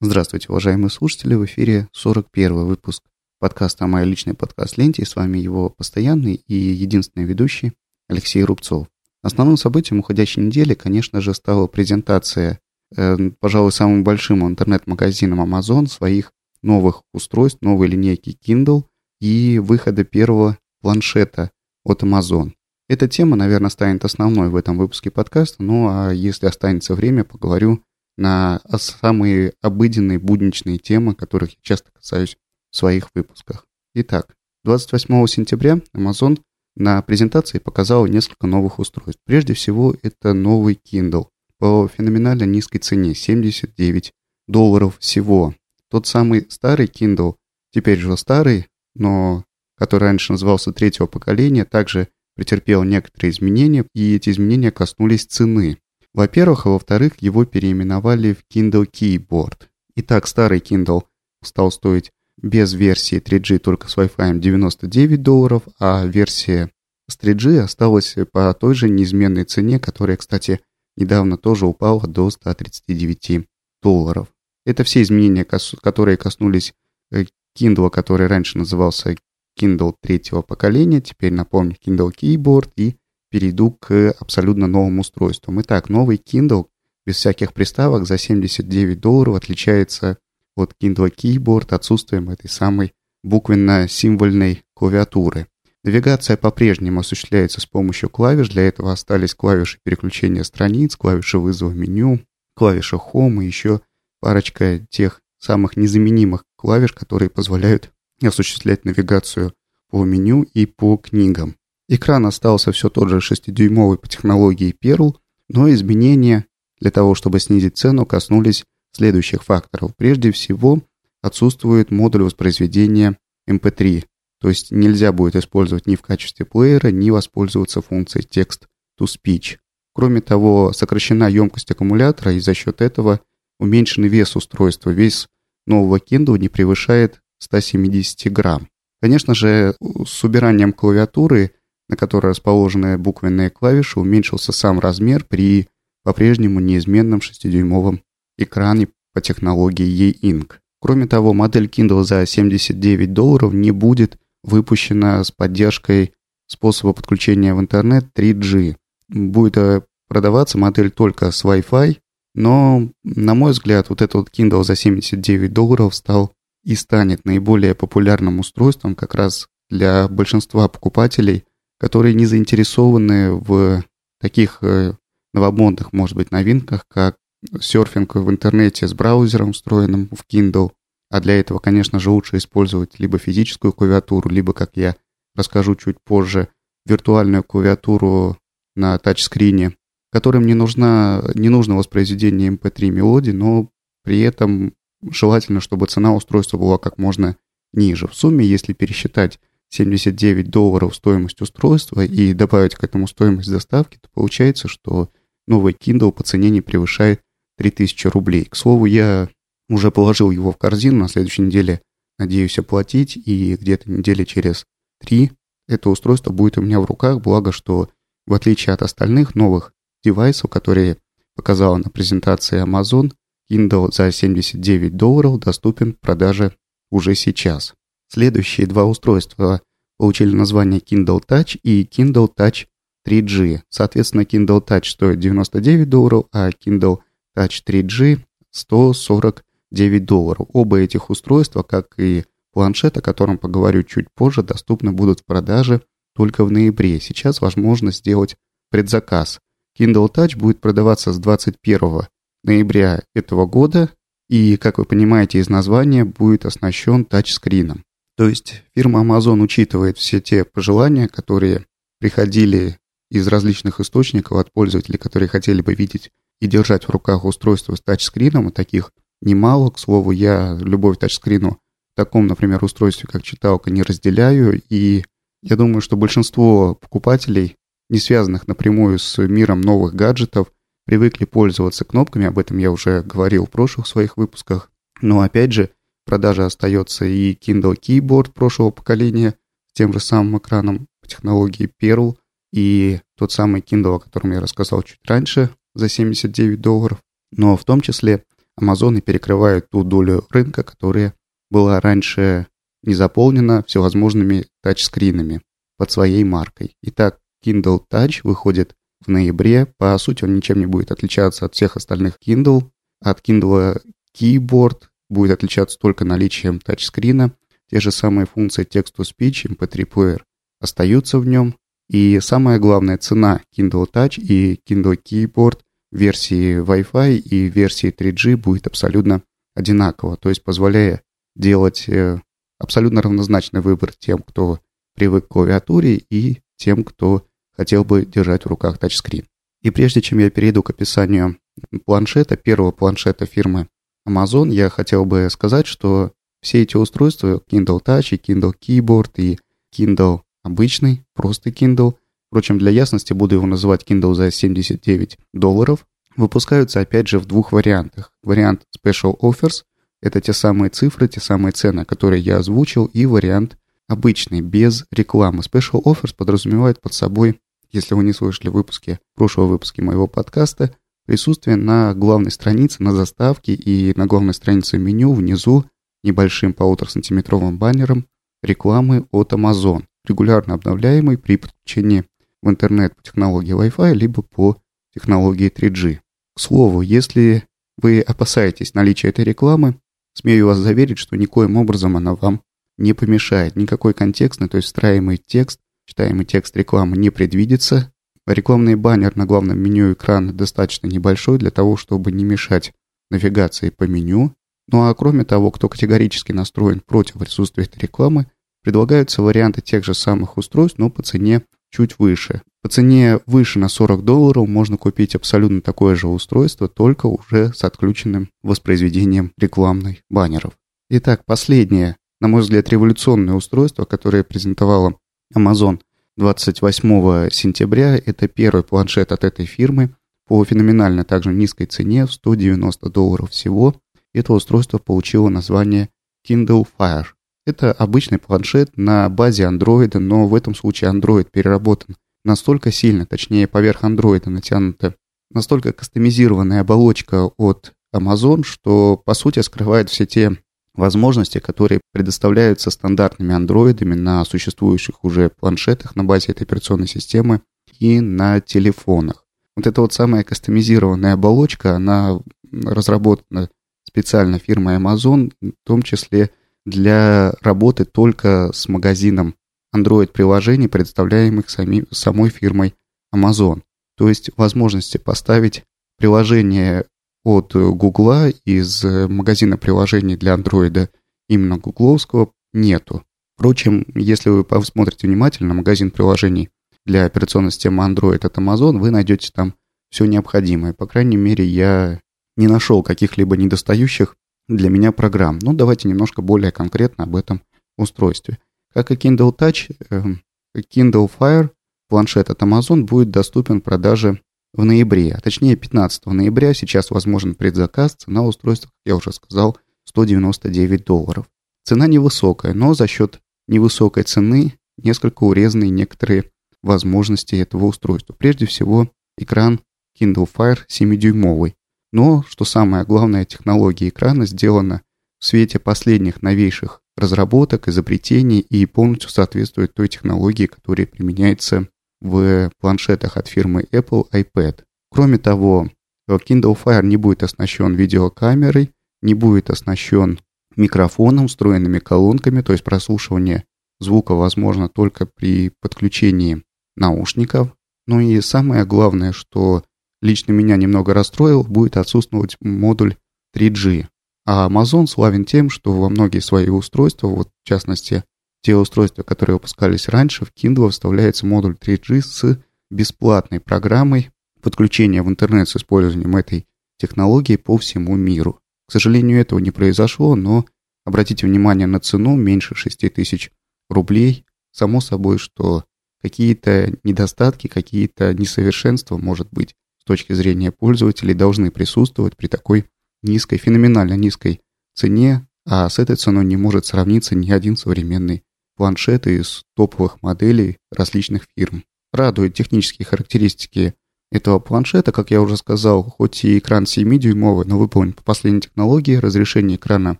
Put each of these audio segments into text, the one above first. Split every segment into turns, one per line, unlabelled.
Здравствуйте, уважаемые слушатели, в эфире 41 выпуск подкаста о моей личной подкаст-ленте, и с вами его постоянный и единственный ведущий Алексей Рубцов. Основным событием уходящей недели, конечно же, стала презентация, э, пожалуй, самым большим интернет-магазином Amazon своих новых устройств, новой линейки Kindle и выхода первого планшета от Amazon. Эта тема, наверное, станет основной в этом выпуске подкаста, ну а если останется время, поговорю на самые обыденные, будничные темы, которых я часто касаюсь в своих выпусках. Итак, 28 сентября Amazon на презентации показал несколько новых устройств. Прежде всего, это новый Kindle по феноменально низкой цене – 79 долларов всего. Тот самый старый Kindle, теперь же старый, но который раньше назывался третьего поколения, также претерпел некоторые изменения, и эти изменения коснулись цены. Во-первых, а во-вторых, его переименовали в Kindle Keyboard. Итак, старый Kindle стал стоить без версии 3G только с Wi-Fi 99 долларов, а версия с 3G осталась по той же неизменной цене, которая, кстати, недавно тоже упала до 139 долларов. Это все изменения, которые коснулись э, Kindle, который раньше назывался Kindle третьего поколения, теперь, напомню, Kindle Keyboard и перейду к абсолютно новым устройствам. Итак, новый Kindle без всяких приставок за 79 долларов отличается от Kindle Keyboard отсутствием этой самой буквенно-символьной клавиатуры. Навигация по-прежнему осуществляется с помощью клавиш, для этого остались клавиши переключения страниц, клавиши вызова меню, клавиша Home и еще парочка тех самых незаменимых клавиш, которые позволяют осуществлять навигацию по меню и по книгам. Экран остался все тот же 6-дюймовый по технологии Perl, но изменения для того, чтобы снизить цену, коснулись следующих факторов. Прежде всего, отсутствует модуль воспроизведения MP3, то есть нельзя будет использовать ни в качестве плеера, ни воспользоваться функцией text-to-speech. Кроме того, сокращена емкость аккумулятора, и за счет этого уменьшенный вес устройства. Вес нового Kindle не превышает 170 грамм. Конечно же, с убиранием клавиатуры на которой расположены буквенные клавиши, уменьшился сам размер при по-прежнему неизменном 6-дюймовом экране по технологии E-Ink. Кроме того, модель Kindle за 79 долларов не будет выпущена с поддержкой способа подключения в интернет 3G. Будет э, продаваться модель только с Wi-Fi, но, на мой взгляд, вот этот Kindle за 79 долларов стал и станет наиболее популярным устройством как раз для большинства покупателей, которые не заинтересованы в таких э, новомодных, может быть, новинках, как серфинг в интернете с браузером, встроенным в Kindle. А для этого, конечно же, лучше использовать либо физическую клавиатуру, либо, как я расскажу чуть позже, виртуальную клавиатуру на тачскрине, которым не, нужна, не нужно воспроизведение MP3 эм но при этом желательно, чтобы цена устройства была как можно ниже. В сумме, если пересчитать 79 долларов стоимость устройства и добавить к этому стоимость доставки, то получается, что новый Kindle по цене не превышает 3000 рублей. К слову, я уже положил его в корзину, на следующей неделе надеюсь оплатить, и где-то недели через три это устройство будет у меня в руках, благо, что в отличие от остальных новых девайсов, которые показала на презентации Amazon, Kindle за 79 долларов доступен в продаже уже сейчас. Следующие два устройства получили название Kindle Touch и Kindle Touch 3G. Соответственно, Kindle Touch стоит 99 долларов, а Kindle Touch 3G 149 долларов. Оба этих устройства, как и планшет, о котором поговорю чуть позже, доступны будут в продаже только в ноябре. Сейчас возможно сделать предзаказ. Kindle Touch будет продаваться с 21 ноября этого года и, как вы понимаете из названия, будет оснащен тачскрином. То есть фирма Amazon учитывает все те пожелания, которые приходили из различных источников от пользователей, которые хотели бы видеть и держать в руках устройство с тачскрином, и таких немало. К слову, я любовь к тачскрину в таком, например, устройстве, как читалка, не разделяю, и я думаю, что большинство покупателей, не связанных напрямую с миром новых гаджетов, привыкли пользоваться кнопками, об этом я уже говорил в прошлых своих выпусках. Но опять же, продаже остается и Kindle Keyboard прошлого поколения с тем же самым экраном по технологии Perl, и тот самый Kindle, о котором я рассказал чуть раньше, за 79 долларов. Но в том числе Амазоны перекрывают ту долю рынка, которая была раньше не заполнена всевозможными тачскринами под своей маркой. Итак, Kindle Touch выходит в ноябре. По сути, он ничем не будет отличаться от всех остальных Kindle. От Kindle Keyboard будет отличаться только наличием тачскрина. Те же самые функции Text-to-Speech, MP3 Player остаются в нем. И самая главная цена Kindle Touch и Kindle Keyboard версии Wi-Fi и версии 3G будет абсолютно одинакова, то есть позволяя делать э, абсолютно равнозначный выбор тем, кто привык к клавиатуре и тем, кто хотел бы держать в руках тачскрин. И прежде чем я перейду к описанию планшета, первого планшета фирмы Amazon, я хотел бы сказать, что все эти устройства, Kindle Touch, и Kindle Keyboard и Kindle обычный, просто Kindle, впрочем, для ясности буду его называть Kindle за 79 долларов, выпускаются опять же в двух вариантах. Вариант Special Offers – это те самые цифры, те самые цены, которые я озвучил, и вариант обычный, без рекламы. Special Offers подразумевает под собой, если вы не слышали выпуски, прошлого выпуска моего подкаста, присутствие на главной странице, на заставке и на главной странице меню внизу небольшим полуторасантиметровым баннером рекламы от Amazon, регулярно обновляемый при подключении в интернет по технологии Wi-Fi либо по технологии 3G. К слову, если вы опасаетесь наличия этой рекламы, смею вас заверить, что никоим образом она вам не помешает. Никакой контекстный, то есть встраиваемый текст, читаемый текст рекламы не предвидится. Рекламный баннер на главном меню экрана достаточно небольшой для того, чтобы не мешать навигации по меню. Ну а кроме того, кто категорически настроен против присутствия этой рекламы, предлагаются варианты тех же самых устройств, но по цене чуть выше. По цене выше на 40 долларов можно купить абсолютно такое же устройство, только уже с отключенным воспроизведением рекламных баннеров. Итак, последнее на мой взгляд, революционное устройство, которое презентовала Amazon 28 сентября. Это первый планшет от этой фирмы по феноменально также низкой цене в 190 долларов всего. Это устройство получило название Kindle Fire. Это обычный планшет на базе Android, но в этом случае Android переработан настолько сильно, точнее поверх Android натянута настолько кастомизированная оболочка от Amazon, что по сути скрывает все те возможности, которые предоставляются стандартными андроидами на существующих уже планшетах на базе этой операционной системы и на телефонах. Вот эта вот самая кастомизированная оболочка, она разработана специально фирмой Amazon, в том числе для работы только с магазином Android-приложений, представляемых сами, самой фирмой Amazon. То есть возможности поставить приложение от Гугла из магазина приложений для андроида именно гугловского нету. Впрочем, если вы посмотрите внимательно магазин приложений для операционной системы Android от Amazon, вы найдете там все необходимое. По крайней мере, я не нашел каких-либо недостающих для меня программ. Ну, давайте немножко более конкретно об этом устройстве. Как и Kindle Touch, эм, Kindle Fire, планшет от Amazon, будет доступен в продаже в ноябре, а точнее 15 ноября сейчас возможен предзаказ, цена устройства, как я уже сказал, 199 долларов. Цена невысокая, но за счет невысокой цены несколько урезаны некоторые возможности этого устройства. Прежде всего, экран Kindle Fire 7-дюймовый. Но, что самое главное, технология экрана сделана в свете последних новейших разработок, изобретений и полностью соответствует той технологии, которая применяется в планшетах от фирмы Apple iPad. Кроме того, Kindle Fire не будет оснащен видеокамерой, не будет оснащен микрофоном, встроенными колонками, то есть прослушивание звука возможно только при подключении наушников. Ну и самое главное, что лично меня немного расстроил, будет отсутствовать модуль 3G. А Amazon славен тем, что во многие свои устройства, вот в частности те устройства, которые выпускались раньше, в Kindle вставляется модуль 3G с бесплатной программой подключения в интернет с использованием этой технологии по всему миру. К сожалению, этого не произошло, но обратите внимание на цену меньше 6 тысяч рублей. Само собой, что какие-то недостатки, какие-то несовершенства, может быть, с точки зрения пользователей, должны присутствовать при такой низкой, феноменально низкой цене, а с этой ценой не может сравниться ни один современный планшеты из топовых моделей различных фирм. Радуют технические характеристики этого планшета, как я уже сказал, хоть и экран 7-дюймовый, но выполнен по последней технологии, разрешение экрана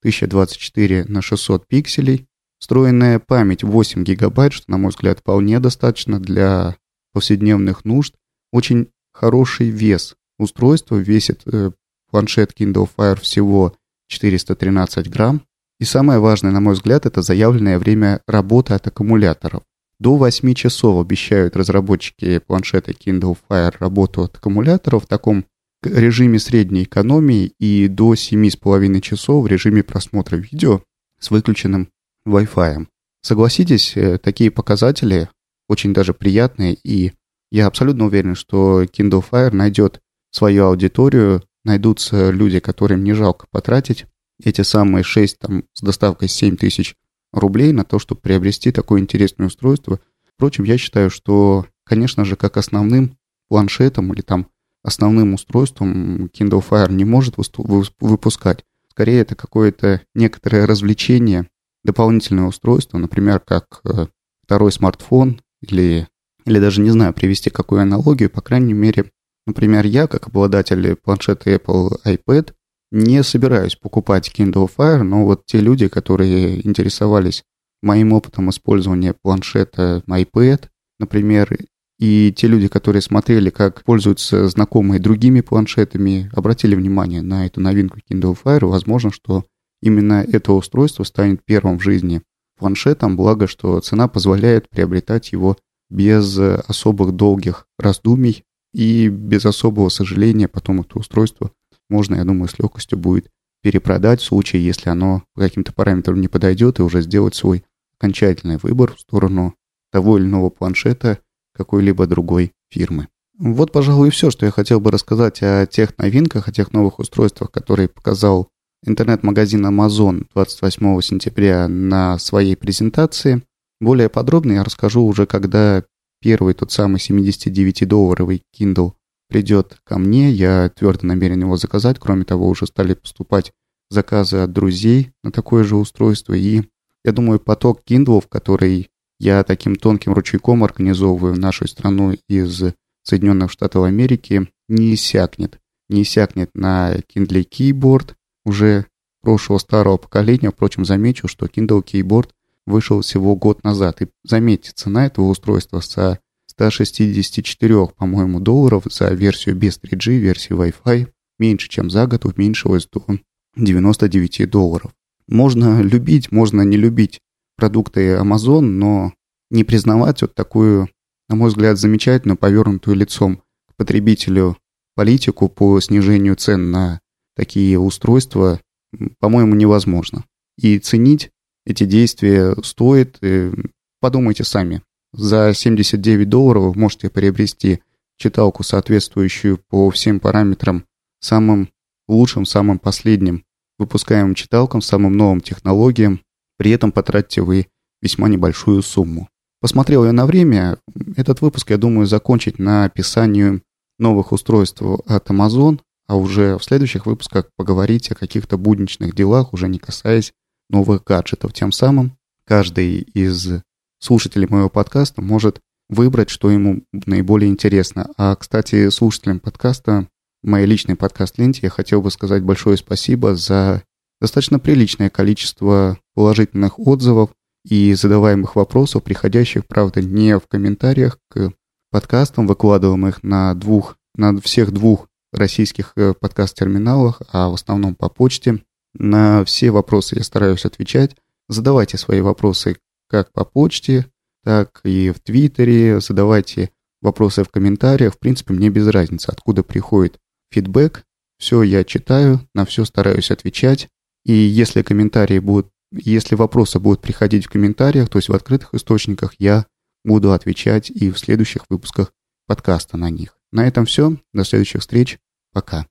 1024 на 600 пикселей, встроенная память 8 гигабайт, что, на мой взгляд, вполне достаточно для повседневных нужд, очень хороший вес. Устройство весит э, планшет Kindle Fire всего 413 грамм. И самое важное, на мой взгляд, это заявленное время работы от аккумуляторов. До 8 часов обещают разработчики планшета Kindle Fire работу от аккумуляторов в таком режиме средней экономии и до 7,5 часов в режиме просмотра видео с выключенным Wi-Fi. Согласитесь, э, такие показатели очень даже приятные, и я абсолютно уверен, что Kindle Fire найдет свою аудиторию, найдутся люди, которым не жалко потратить эти самые 6 там, с доставкой 7 тысяч рублей на то, чтобы приобрести такое интересное устройство. Впрочем, я считаю, что, конечно же, как основным планшетом или там основным устройством Kindle Fire не может выпускать. Скорее, это какое-то некоторое развлечение, дополнительное устройство, например, как э, второй смартфон или, или даже не знаю, привести какую аналогию, по крайней мере, например, я, как обладатель планшета Apple iPad, не собираюсь покупать Kindle Fire, но вот те люди, которые интересовались моим опытом использования планшета iPad, например, и те люди, которые смотрели, как пользуются знакомые другими планшетами, обратили внимание на эту новинку Kindle Fire, возможно, что именно это устройство станет первым в жизни планшетом, благо, что цена позволяет приобретать его без особых долгих раздумий и без особого сожаления потом это устройство можно, я думаю, с легкостью будет перепродать в случае, если оно по каким-то параметрам не подойдет, и уже сделать свой окончательный выбор в сторону того или иного планшета какой-либо другой фирмы. Вот, пожалуй, и все, что я хотел бы рассказать о тех новинках, о тех новых устройствах, которые показал интернет-магазин Amazon 28 сентября на своей презентации. Более подробно я расскажу уже, когда первый тот самый 79-долларовый Kindle придет ко мне, я твердо намерен его заказать. Кроме того, уже стали поступать заказы от друзей на такое же устройство. И я думаю, поток киндлов, который я таким тонким ручейком организовываю в нашу страну из Соединенных Штатов Америки, не иссякнет. Не иссякнет на Kindle Keyboard уже прошлого старого поколения. Впрочем, замечу, что Kindle Keyboard вышел всего год назад. И заметьте, цена этого устройства со 164, по-моему, долларов за версию без 3G, версию Wi-Fi, меньше, чем за год уменьшилось до 99 долларов. Можно любить, можно не любить продукты Amazon, но не признавать вот такую, на мой взгляд, замечательную, повернутую лицом к потребителю политику по снижению цен на такие устройства, по-моему, невозможно. И ценить эти действия стоит. Э, подумайте сами. За 79 долларов можете приобрести читалку, соответствующую по всем параметрам самым лучшим, самым последним выпускаемым читалкам, самым новым технологиям. При этом потратите вы весьма небольшую сумму. Посмотрел я на время. Этот выпуск, я думаю, закончить на описании новых устройств от Amazon, а уже в следующих выпусках поговорить о каких-то будничных делах, уже не касаясь новых гаджетов. Тем самым каждый из слушателей моего подкаста может выбрать, что ему наиболее интересно. А, кстати, слушателям подкаста, моей личной подкаст-ленте, я хотел бы сказать большое спасибо за достаточно приличное количество положительных отзывов и задаваемых вопросов, приходящих, правда, не в комментариях к подкастам, выкладываемых на двух, на всех двух российских э, подкаст-терминалах, а в основном по почте. На все вопросы я стараюсь отвечать. Задавайте свои вопросы как по почте, так и в Твиттере. Задавайте вопросы в комментариях. В принципе, мне без разницы, откуда приходит фидбэк. Все я читаю, на все стараюсь отвечать. И если комментарии будут, если вопросы будут приходить в комментариях, то есть в открытых источниках, я буду отвечать и в следующих выпусках подкаста на них. На этом все. До следующих встреч. Пока.